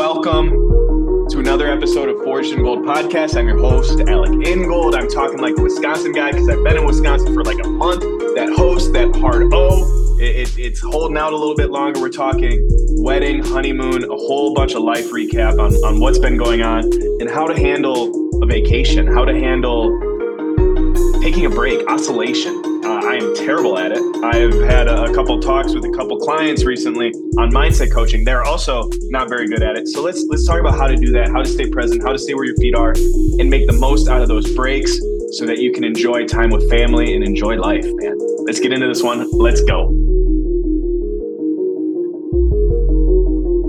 Welcome to another episode of Forged Ingold podcast. I'm your host, Alec Ingold. I'm talking like a Wisconsin guy because I've been in Wisconsin for like a month. That host, that hard O, it, it, it's holding out a little bit longer. We're talking wedding, honeymoon, a whole bunch of life recap on, on what's been going on and how to handle a vacation, how to handle taking a break, oscillation. I am terrible at it. I've had a, a couple talks with a couple clients recently on mindset coaching. They're also not very good at it. So let's let's talk about how to do that, how to stay present, how to stay where your feet are, and make the most out of those breaks so that you can enjoy time with family and enjoy life, man. Let's get into this one. Let's go.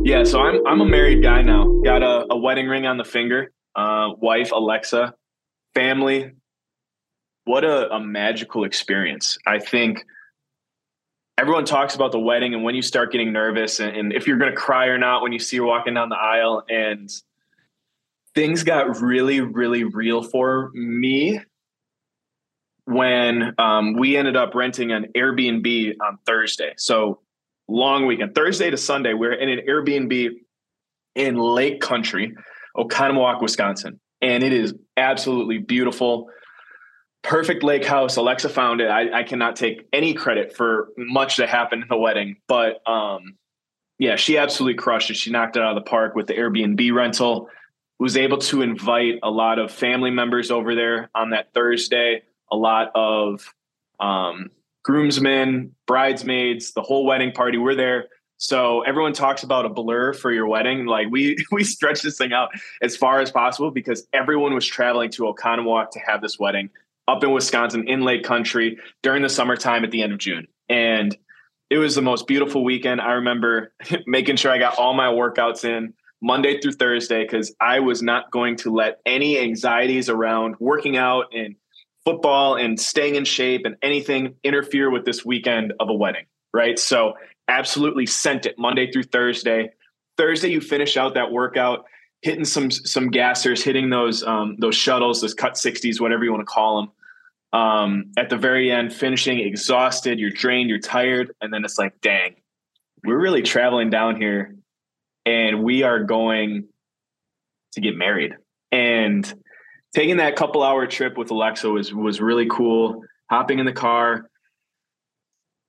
Yeah, so I'm I'm a married guy now. Got a, a wedding ring on the finger. Uh, wife Alexa, family what a, a magical experience. I think everyone talks about the wedding and when you start getting nervous and, and if you're going to cry or not when you see her walking down the aisle and things got really really real for me when um, we ended up renting an airbnb on thursday so long weekend thursday to sunday we're in an airbnb in lake country oconomowoc wisconsin and it is absolutely beautiful perfect lake house. Alexa found it. I, I, cannot take any credit for much that happened in the wedding, but um, yeah, she absolutely crushed it. She knocked it out of the park with the Airbnb rental. Was able to invite a lot of family members over there on that Thursday. A lot of um, groomsmen, bridesmaids, the whole wedding party. We're there. So everyone talks about a blur for your wedding. Like we we stretched this thing out as far as possible because everyone was traveling to Oconomowoc to have this wedding up in Wisconsin in Lake Country during the summertime at the end of June. And it was the most beautiful weekend. I remember making sure I got all my workouts in Monday through Thursday because I was not going to let any anxieties around working out and football and staying in shape and anything interfere with this weekend of a wedding. Right. So, absolutely sent it Monday through Thursday. Thursday, you finish out that workout hitting some some gassers, hitting those um, those shuttles, those cut sixties, whatever you want to call them um, at the very end, finishing exhausted, you're drained, you're tired, and then it's like, dang, we're really traveling down here, and we are going to get married. And taking that couple hour trip with Alexa was was really cool. Hopping in the car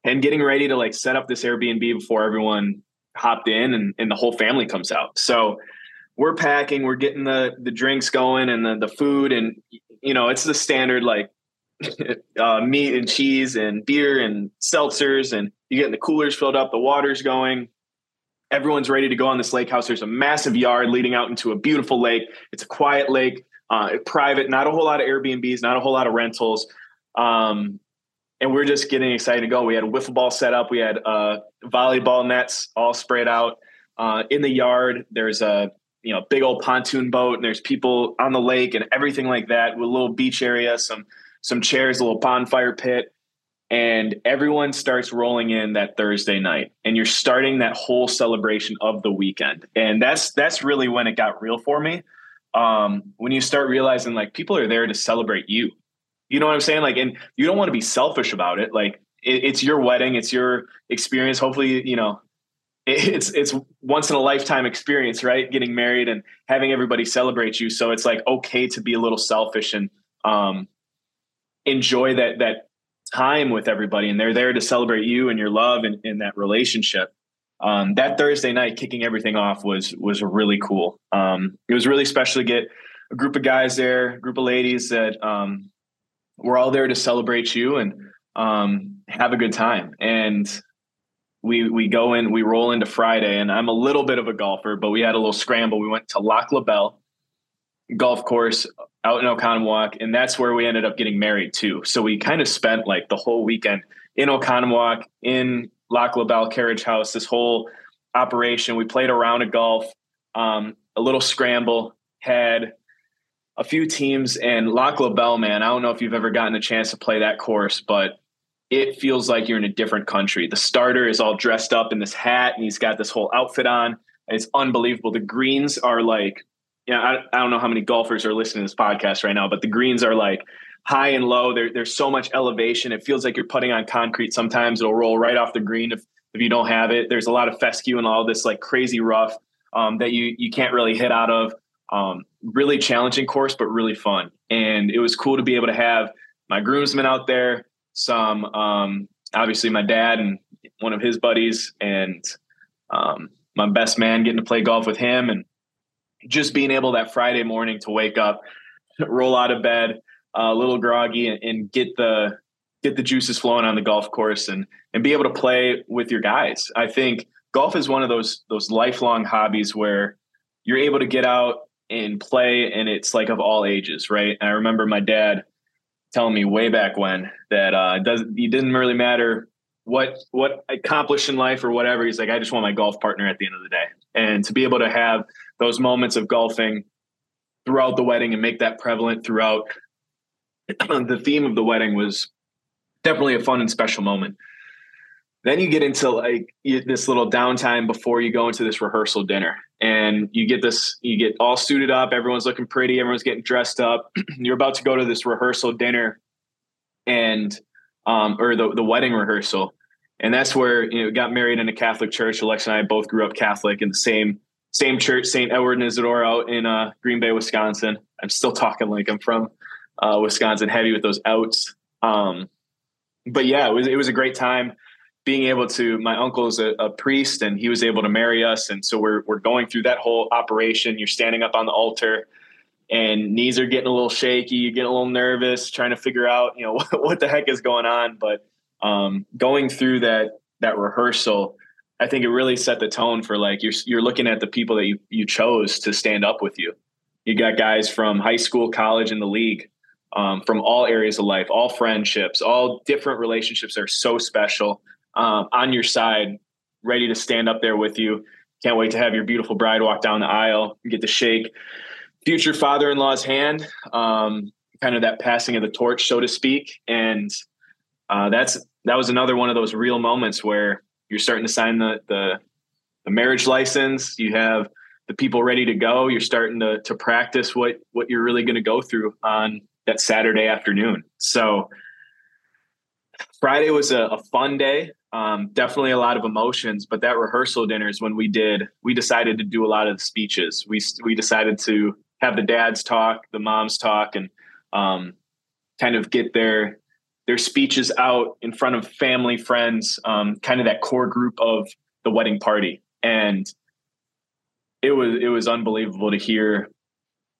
and getting ready to like set up this Airbnb before everyone hopped in and, and the whole family comes out. So we're packing, we're getting the the drinks going and the, the food and you know, it's the standard like uh, meat and cheese and beer and seltzers, and you're getting the coolers filled up, the water's going. Everyone's ready to go on this lake house. There's a massive yard leading out into a beautiful lake. It's a quiet lake, uh, private, not a whole lot of Airbnbs, not a whole lot of rentals. Um, and we're just getting excited to go. We had a wiffle ball set up. We had uh, volleyball nets all spread out uh, in the yard. There's a you know big old pontoon boat, and there's people on the lake and everything like that. With a little beach area, some some chairs, a little bonfire pit, and everyone starts rolling in that Thursday night. And you're starting that whole celebration of the weekend. And that's that's really when it got real for me. Um, when you start realizing like people are there to celebrate you. You know what I'm saying? Like, and you don't want to be selfish about it. Like, it, it's your wedding, it's your experience. Hopefully, you know, it's it's once in a lifetime experience, right? Getting married and having everybody celebrate you. So it's like okay to be a little selfish and um, enjoy that that time with everybody and they're there to celebrate you and your love and in that relationship. Um, that thursday night kicking everything off was was really cool. Um, it was really special to get a group of guys there a group of ladies that um, we're all there to celebrate you and um, have a good time. And we we go in we roll into friday and i'm a little bit of a golfer but we had a little scramble. We went to lac la belle golf course out in Oconomowoc, and that's where we ended up getting married too. So we kind of spent like the whole weekend in Oconomowoc, in Lac La Belle Carriage House. This whole operation, we played a round of golf, um, a little scramble, had a few teams, and Lac La Belle, man. I don't know if you've ever gotten a chance to play that course, but it feels like you're in a different country. The starter is all dressed up in this hat, and he's got this whole outfit on. It's unbelievable. The greens are like you know, I, I don't know how many golfers are listening to this podcast right now, but the greens are like high and low. There, there's so much elevation. It feels like you're putting on concrete. Sometimes it'll roll right off the green if if you don't have it. There's a lot of fescue and all this like crazy rough um, that you you can't really hit out of. Um, really challenging course, but really fun. And it was cool to be able to have my groomsmen out there, some um, obviously my dad and one of his buddies, and um, my best man getting to play golf with him, and just being able that Friday morning to wake up, roll out of bed, a little groggy, and, and get the get the juices flowing on the golf course and and be able to play with your guys. I think golf is one of those those lifelong hobbies where you're able to get out and play and it's like of all ages, right? And I remember my dad telling me way back when that uh does it didn't really matter what what accomplished in life or whatever. He's like, I just want my golf partner at the end of the day. And to be able to have those moments of golfing throughout the wedding and make that prevalent throughout the theme of the wedding was definitely a fun and special moment. Then you get into like this little downtime before you go into this rehearsal dinner, and you get this, you get all suited up, everyone's looking pretty, everyone's getting dressed up. You're about to go to this rehearsal dinner, and um, or the the wedding rehearsal, and that's where you know got married in a Catholic church. alex and I both grew up Catholic in the same same church, St. Edward and Isidore, out in uh, Green Bay, Wisconsin. I'm still talking like I'm from uh, Wisconsin, heavy with those outs. Um, but yeah, it was it was a great time being able to. My uncle's a, a priest, and he was able to marry us, and so we're we're going through that whole operation. You're standing up on the altar, and knees are getting a little shaky. You get a little nervous, trying to figure out you know what, what the heck is going on. But um, going through that that rehearsal, I think it really set the tone for like you're you're looking at the people that you you chose to stand up with you. You got guys from high school, college, and the league um, from all areas of life, all friendships, all different relationships are so special um, on your side, ready to stand up there with you. Can't wait to have your beautiful bride walk down the aisle and get to shake future father in law's hand, um, kind of that passing of the torch, so to speak. And uh, that's that was another one of those real moments where you're starting to sign the, the, the marriage license. You have the people ready to go. You're starting to to practice what what you're really going to go through on that Saturday afternoon. So Friday was a, a fun day. Um, definitely a lot of emotions, but that rehearsal dinner is when we did. We decided to do a lot of speeches. We we decided to have the dads talk, the moms talk, and um, kind of get their their speeches out in front of family, friends, um, kind of that core group of the wedding party. And it was it was unbelievable to hear.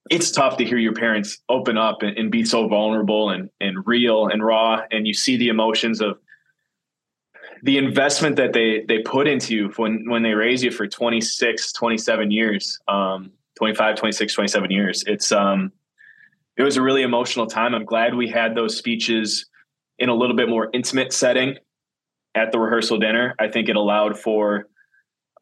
It's tough to hear your parents open up and, and, be so vulnerable and, and real and raw and you see the emotions of the investment that they they put into you when when they raise you for 26 27 years um 25 26 27 years. It's um it was a really emotional time. I'm glad we had those speeches in a little bit more intimate setting at the rehearsal dinner i think it allowed for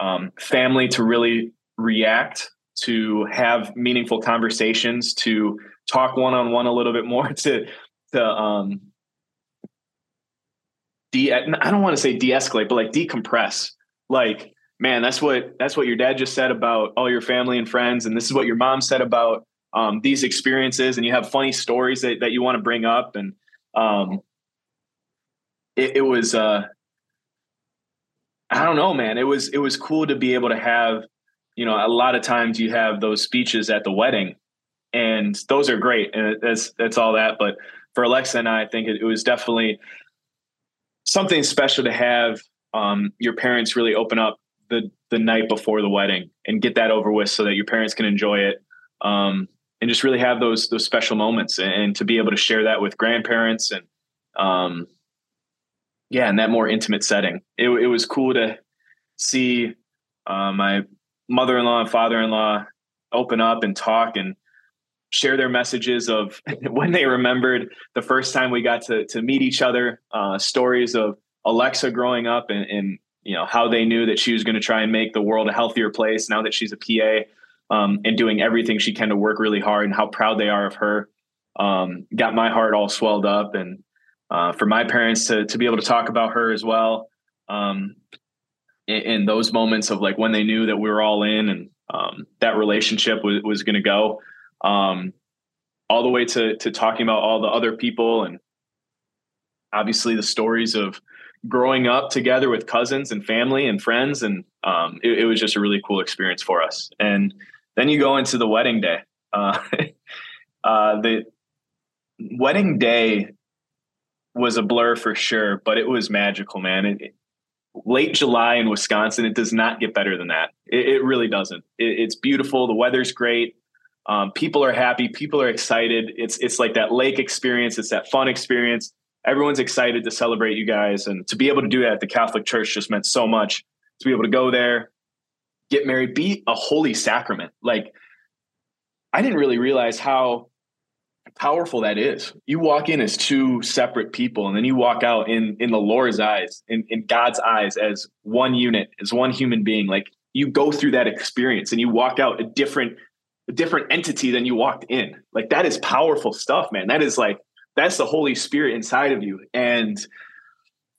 um, family to really react to have meaningful conversations, to talk one on one a little bit more, to to um, de I don't want to say de-escalate, but like decompress. Like, man, that's what that's what your dad just said about all your family and friends, and this is what your mom said about um, these experiences, and you have funny stories that, that you want to bring up, and um, it, it was uh, I don't know, man. It was it was cool to be able to have you know, a lot of times you have those speeches at the wedding, and those are great, and that's that's all that. But for Alexa and I, I think it, it was definitely something special to have um, your parents really open up the the night before the wedding and get that over with, so that your parents can enjoy it. Um, and just really have those those special moments and, and, to be able to share that with grandparents and um, yeah in that more intimate setting it, it was cool to see uh, my mother-in-law and father-in-law open up and talk and share their messages of when they remembered the first time we got to to meet each other, uh, stories of Alexa growing up and, and, you know how they knew that she was going to try and make the world a healthier place now that she's a PA um, and doing everything she can to work really hard and how proud they are of her. Um, got my heart all swelled up and uh, for my parents to to be able to talk about her as well. Um, in, in, those moments of like when they knew that we were all in and um, that relationship was, was going to go um, all the way to, to talking about all the other people and obviously the stories of growing up together with cousins and family and friends. And um, it, it, was just a really cool experience for us. And then you go into the wedding day. Uh, uh, the wedding day was a blur for sure, but it was magical, man. It, late July in Wisconsin, it does not get better than that. It, it really doesn't. It, it's beautiful. The weather's great. Um, people are happy. People are excited. It's it's like that lake experience. It's that fun experience. Everyone's excited to celebrate you guys, and to be able to do that at the Catholic Church just meant so much. To be able to go there, get married, be a holy sacrament. Like I didn't really realize how powerful that is. You walk in as two separate people, and then you walk out in in the Lord's eyes, in, in God's eyes, as one unit, as one human being. Like you go through that experience, and you walk out a different a different entity than you walked in. Like that is powerful stuff, man. That is like that's the Holy Spirit inside of you. And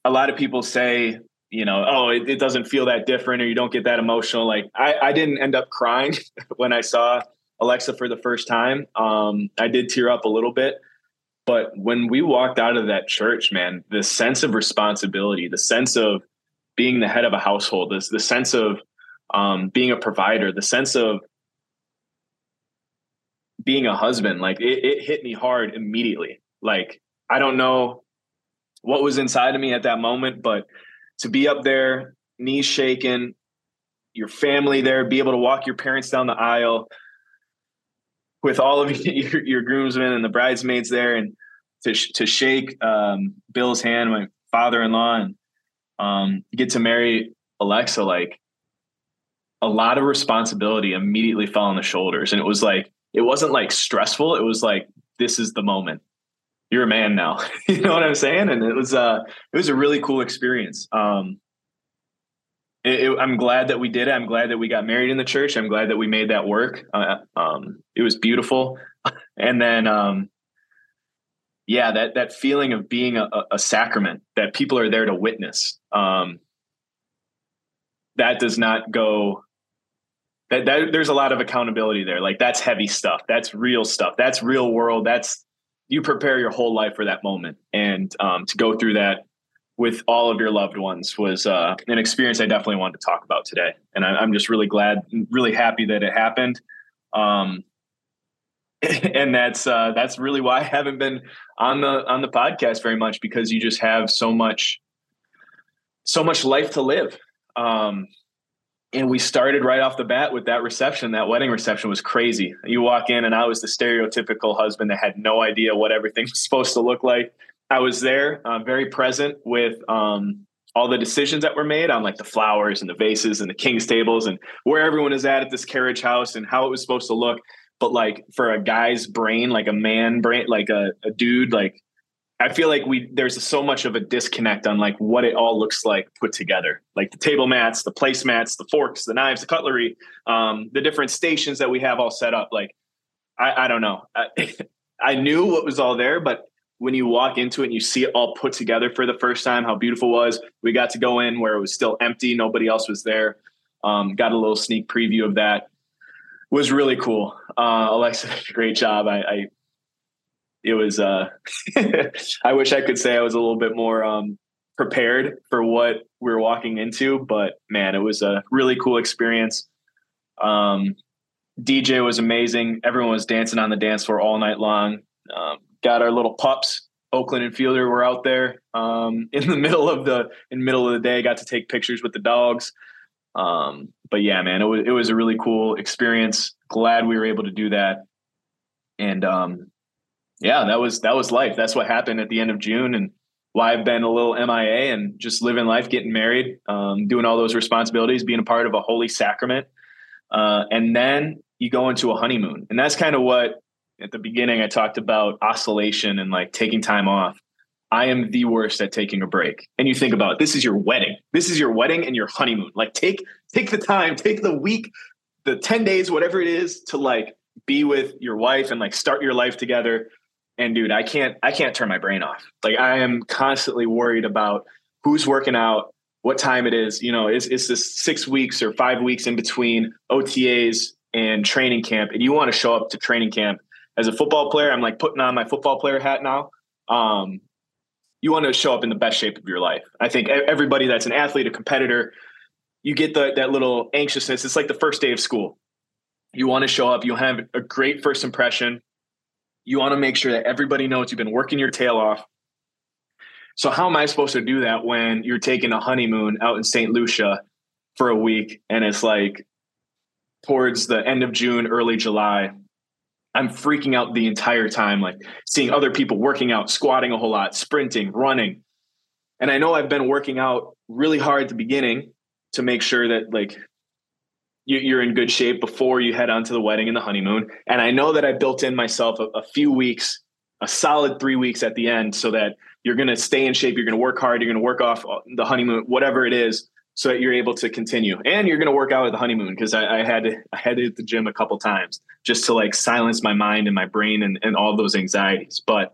a lot of people say, you know, oh, it, it doesn't feel that different, or you don't get that emotional. Like I, I didn't end up crying when I saw Alexa for the first time. Um, I did tear up a little bit. But when we walked out of that church, man, the sense of responsibility, the sense of being the head of a household, this the sense of um, being a provider, the sense of being a husband, like it, it hit me hard immediately. Like I don't know what was inside of me at that moment, but to be up there, knees shaking, your family there, be able to walk your parents down the aisle, with all of your, your groomsmen and the bridesmaids there, and to to shake um, Bill's hand, my father-in-law, and um, get to marry Alexa, like a lot of responsibility immediately fell on the shoulders, and it was like it wasn't like stressful. It was like this is the moment. You're a man now. you know what I'm saying? And it was uh it was a really cool experience. Um, it, it, I'm glad that we did it. I'm glad that we got married in the church. I'm glad that we made that work. Uh, um, it was beautiful. and then, um, yeah, that that feeling of being a, a, sacrament that people are there to witness. Um, that does not go. That, that there's a lot of accountability there. Like that's heavy stuff. That's real stuff. That's real world. That's you prepare your whole life for that moment, and um, to go through that with all of your loved ones was uh, an experience I definitely wanted to talk about today. And I, am just really glad, really happy that it happened. Um, and that's uh, that's really why I haven't been on the on the podcast very much because you just have so much so much life to live. Um, and we started right off the bat with that reception. That wedding reception was crazy. You walk in, and I was the stereotypical husband that had no idea what everything was supposed to look like I was there, uh, very present with um, all the decisions that were made on like the flowers and the vases and the king's tables and where everyone is at at this carriage house and how it was supposed to look. But like for a guy's brain, like a man brain, like a, a dude, like I feel like we there's so much of a disconnect on like what it all looks like put together, like the table mats, the placemats, the forks, the knives, the cutlery, um, the different stations that we have all set up. Like I, I don't know, I, I knew what was all there, but when you walk into it and you see it all put together for the first time, how beautiful it was. We got to go in where it was still empty, nobody else was there. Um, got a little sneak preview of that. It was really cool. Uh, Alexa, great job. I, I it was. Uh, I wish I could say I was a little bit more um, prepared for what we are walking into, but man, it was a really cool experience. Um, DJ was amazing. Everyone was dancing on the dance floor all night long. Um, got our little pups. Oakland and Fielder were out there um, in the middle of the in the middle of the day. Got to take pictures with the dogs. Um, but yeah, man, it was it was a really cool experience. Glad we were able to do that. And um, yeah, that was that was life. That's what happened at the end of June, and why I've been a little MIA and just living life, getting married, um, doing all those responsibilities, being a part of a holy sacrament, uh, and then you go into a honeymoon, and that's kind of what at the beginning, I talked about oscillation and like taking time off. I am the worst at taking a break. And you think about it, this is your wedding. This is your wedding and your honeymoon. Like take take the time, take the week, the 10 days, whatever it is, to like be with your wife and like start your life together. And dude, I can't I can't turn my brain off. Like I am constantly worried about who's working out, what time it is. You know, is is this six weeks or five weeks in between OTAs and training camp? And you want to show up to training camp as a football player, I'm like putting on my football player hat now. Um, you want to show up in the best shape of your life. I think everybody that's an athlete, a competitor, you get the, that little anxiousness. It's like the first day of school. You want to show up, you have a great first impression. You want to make sure that everybody knows you've been working your tail off. So, how am I supposed to do that when you're taking a honeymoon out in St. Lucia for a week and it's like towards the end of June, early July? I'm freaking out the entire time, like seeing other people working out, squatting a whole lot, sprinting, running. And I know I've been working out really hard at the beginning to make sure that like you're in good shape before you head on to the wedding and the honeymoon. And I know that I built in myself a, a few weeks, a solid three weeks at the end, so that you're going to stay in shape. You're going to work hard. You're going to work off the honeymoon, whatever it is, so that you're able to continue. And you're going to work out at the honeymoon because I, I, had to, I had to hit the gym a couple times just to like silence my mind and my brain and, and all those anxieties. But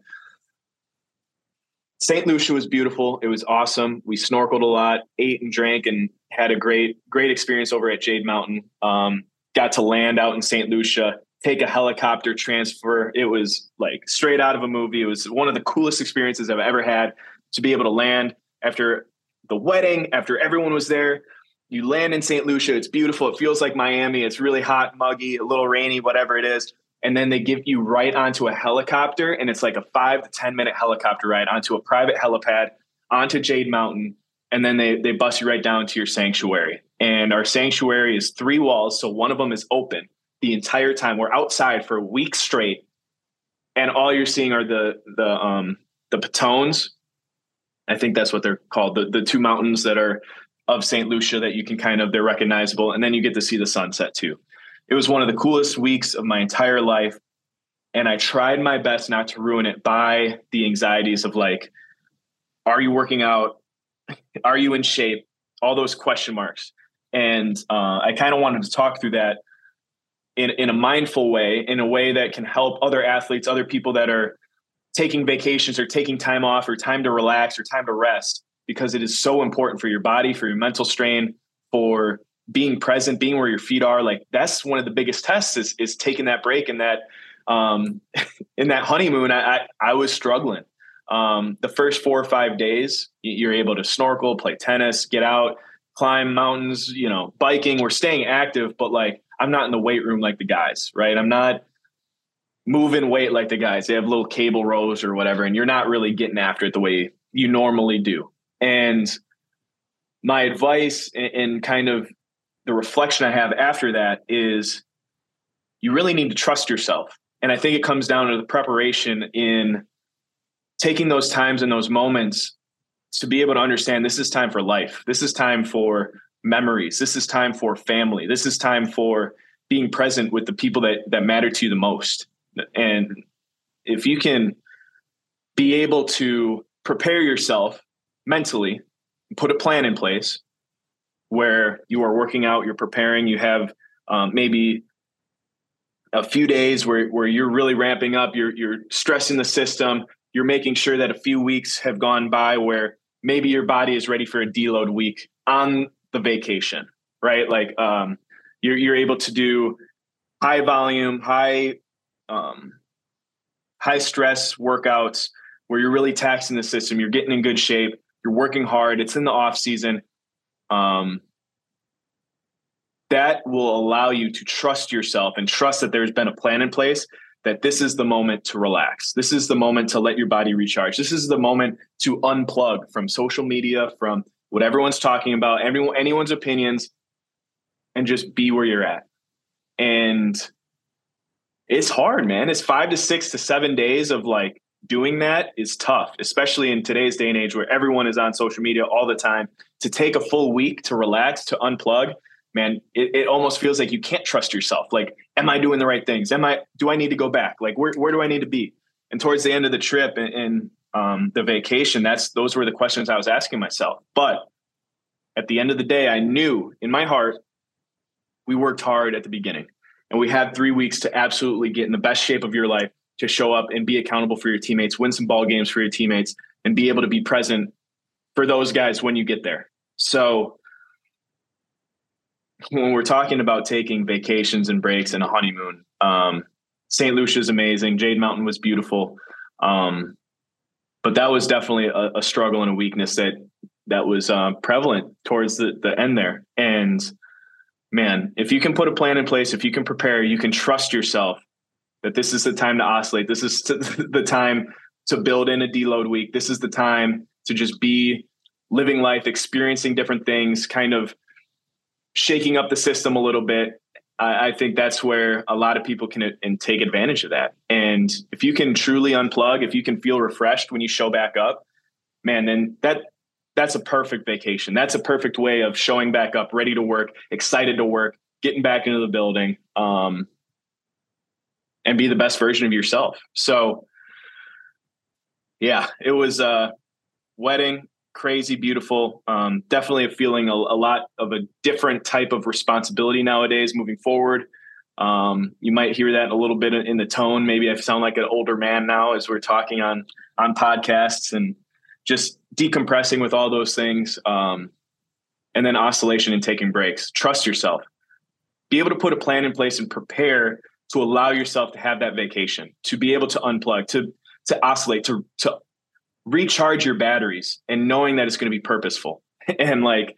St. Lucia was beautiful. It was awesome. We snorkeled a lot, ate and drank, and had a great, great experience over at Jade Mountain. Um, got to land out in St. Lucia, take a helicopter transfer. It was like straight out of a movie. It was one of the coolest experiences I've ever had to be able to land after the wedding, after everyone was there. You land in St. Lucia. It's beautiful. It feels like Miami. It's really hot, muggy, a little rainy, whatever it is. And then they give you right onto a helicopter, and it's like a five to 10 minute helicopter ride onto a private helipad onto Jade Mountain. And then they, they bus you right down to your sanctuary. And our sanctuary is three walls. So one of them is open the entire time. We're outside for a week straight. And all you're seeing are the the um the Pitones. I think that's what they're called. The the two mountains that are of St. Lucia that you can kind of they're recognizable, and then you get to see the sunset too. It was one of the coolest weeks of my entire life, and I tried my best not to ruin it by the anxieties of like, are you working out? Are you in shape? All those question marks, and uh, I kind of wanted to talk through that in in a mindful way, in a way that can help other athletes, other people that are taking vacations or taking time off or time to relax or time to rest because it is so important for your body, for your mental strain, for being present, being where your feet are. Like that's one of the biggest tests is is taking that break and that um in that honeymoon I, I, I was struggling. Um the first four or five days you're able to snorkel, play tennis, get out, climb mountains, you know, biking. We're staying active, but like I'm not in the weight room like the guys, right? I'm not moving weight like the guys. They have little cable rows or whatever, and you're not really getting after it the way you normally do. And my advice and kind of the reflection I have after that is you really need to trust yourself. And I think it comes down to the preparation in taking those times and those moments to be able to understand this is time for life. This is time for memories. This is time for family. This is time for being present with the people that that matter to you the most. And if you can be able to prepare yourself mentally, put a plan in place where you are working out, you're preparing, you have um, maybe a few days where, where you're really ramping up, you're, you're stressing the system, you're making sure that a few weeks have gone by where maybe your body is ready for a deload week on the vacation, right? Like um, you're, you're able to do high volume, high um, high stress workouts where you're really taxing the system. You're getting in good shape. You're working hard. It's in the off season. Um, that will allow you to trust yourself and trust that there's been a plan in place that this is the moment to relax. This is the moment to let your body recharge. This is the moment to unplug from social media, from what everyone's talking about, everyone, anyone's opinions, and just be where you're at. And it's hard, man. It's five to six to seven days of like doing that is tough, especially in today's day and age where everyone is on social media all the time. To take a full week to relax, to unplug, man, it, it almost feels like you can't trust yourself. Like, am I doing the right things? Am I, do I need to go back? Like, where, where do I need to be? And towards the end of the trip and, and um, the vacation, that's, those were the questions I was asking myself. But at the end of the day, I knew in my heart, we worked hard at the beginning and we had three weeks to absolutely get in the best shape of your life to show up and be accountable for your teammates, win some ball games for your teammates, and be able to be present for those guys when you get there. So when we're talking about taking vacations and breaks and a honeymoon, um, St. Lucia is amazing. Jade Mountain was beautiful. Um, but that was definitely a, a struggle and a weakness that that was uh, prevalent towards the, the end there. And man, if you can put a plan in place, if you can prepare, you can trust yourself that this is the time to oscillate. This is the time to build in a deload week. This is the time to just be living life, experiencing different things, kind of shaking up the system a little bit. I, I think that's where a lot of people can and take advantage of that. And if you can truly unplug, if you can feel refreshed when you show back up, man, then that that's a perfect vacation. That's a perfect way of showing back up, ready to work, excited to work, getting back into the building, um, and be the best version of yourself. So, yeah, it was a wedding, crazy, beautiful. Um, definitely a feeling a, a, lot of a different type of responsibility nowadays moving forward. Um, you might hear that a little bit in the tone. Maybe I sound like an older man now as we're talking on on podcasts and just decompressing with all those things. Um, and then oscillation and taking breaks. Trust yourself. Be able to put a plan in place and prepare to allow yourself to have that vacation, to be able to unplug, to to oscillate, to to recharge your batteries and knowing that it's going to be purposeful. and like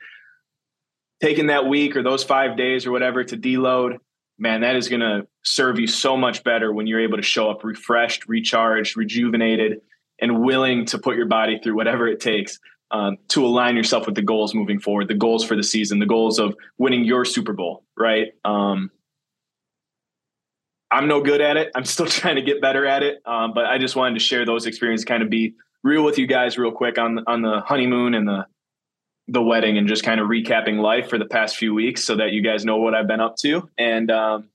taking that week or those 5 days or whatever to deload, man, that is going to serve you so much better when you're able to show up refreshed, recharged, rejuvenated, and willing to put your body through whatever it takes um, to align yourself with the goals moving forward, the goals for the season, the goals of winning your Super Bowl, right? Um, I'm no good at it. I'm still trying to get better at it. Um, but I just wanted to share those experiences, kind of be real with you guys real quick on on the honeymoon and the the wedding, and just kind of recapping life for the past few weeks, so that you guys know what I've been up to, and um,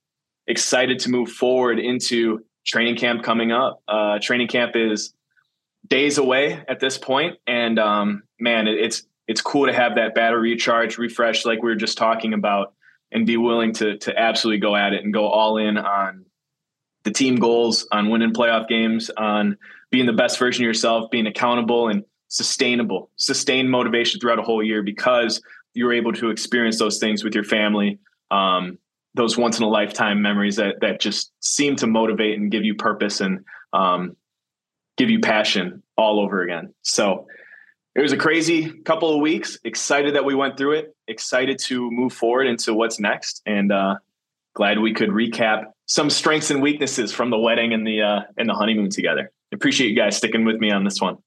excited to move forward into training camp coming up. Uh, training camp is days away at this point, and um, man, it, it's it's cool to have that battery recharge, refresh, like we were just talking about, and be willing to to absolutely go at it and go all in on the team goals, on winning playoff games, on being the best version of yourself, being accountable and sustainable, sustained motivation throughout a whole year because you're able to experience those things with your family. Um, those once in a lifetime memories that that just seem to motivate and give you purpose and um, give you passion all over again. So it was a crazy couple of weeks. Excited that we went through it. Excited to move forward into what's next, and uh, glad we could recap some strengths and weaknesses from the wedding and the uh, and the honeymoon together. Appreciate you guys sticking with me on this one.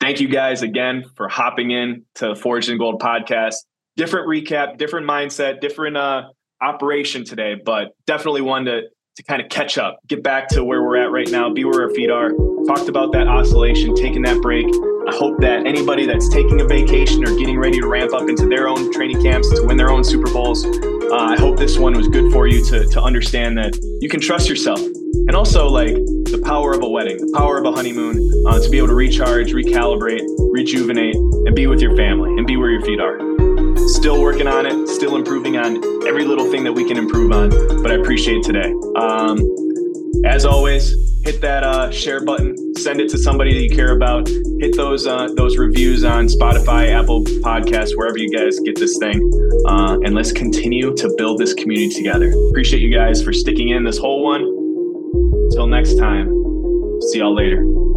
Thank you guys again for hopping in to Forged Ingold podcast. Different recap, different mindset, different uh, operation today, but definitely one to to kind of catch up, get back to where we're at right now, be where our feet are. Talked about that oscillation, taking that break. I hope that anybody that's taking a vacation or getting ready to ramp up into their own training camps to win their own Super Bowls, uh, I hope this one was good for you to, to understand that you can trust yourself. And also, like the power of a wedding, the power of a honeymoon, uh, to be able to recharge, recalibrate, rejuvenate, and be with your family and be where your feet are. Still working on it, still improving on every little thing that we can improve on, but I appreciate today. Um, as always, hit that uh, share button, send it to somebody that you care about. Hit those uh, those reviews on Spotify, Apple Podcasts, wherever you guys get this thing, uh, and let's continue to build this community together. Appreciate you guys for sticking in this whole one. Until next time, see y'all later.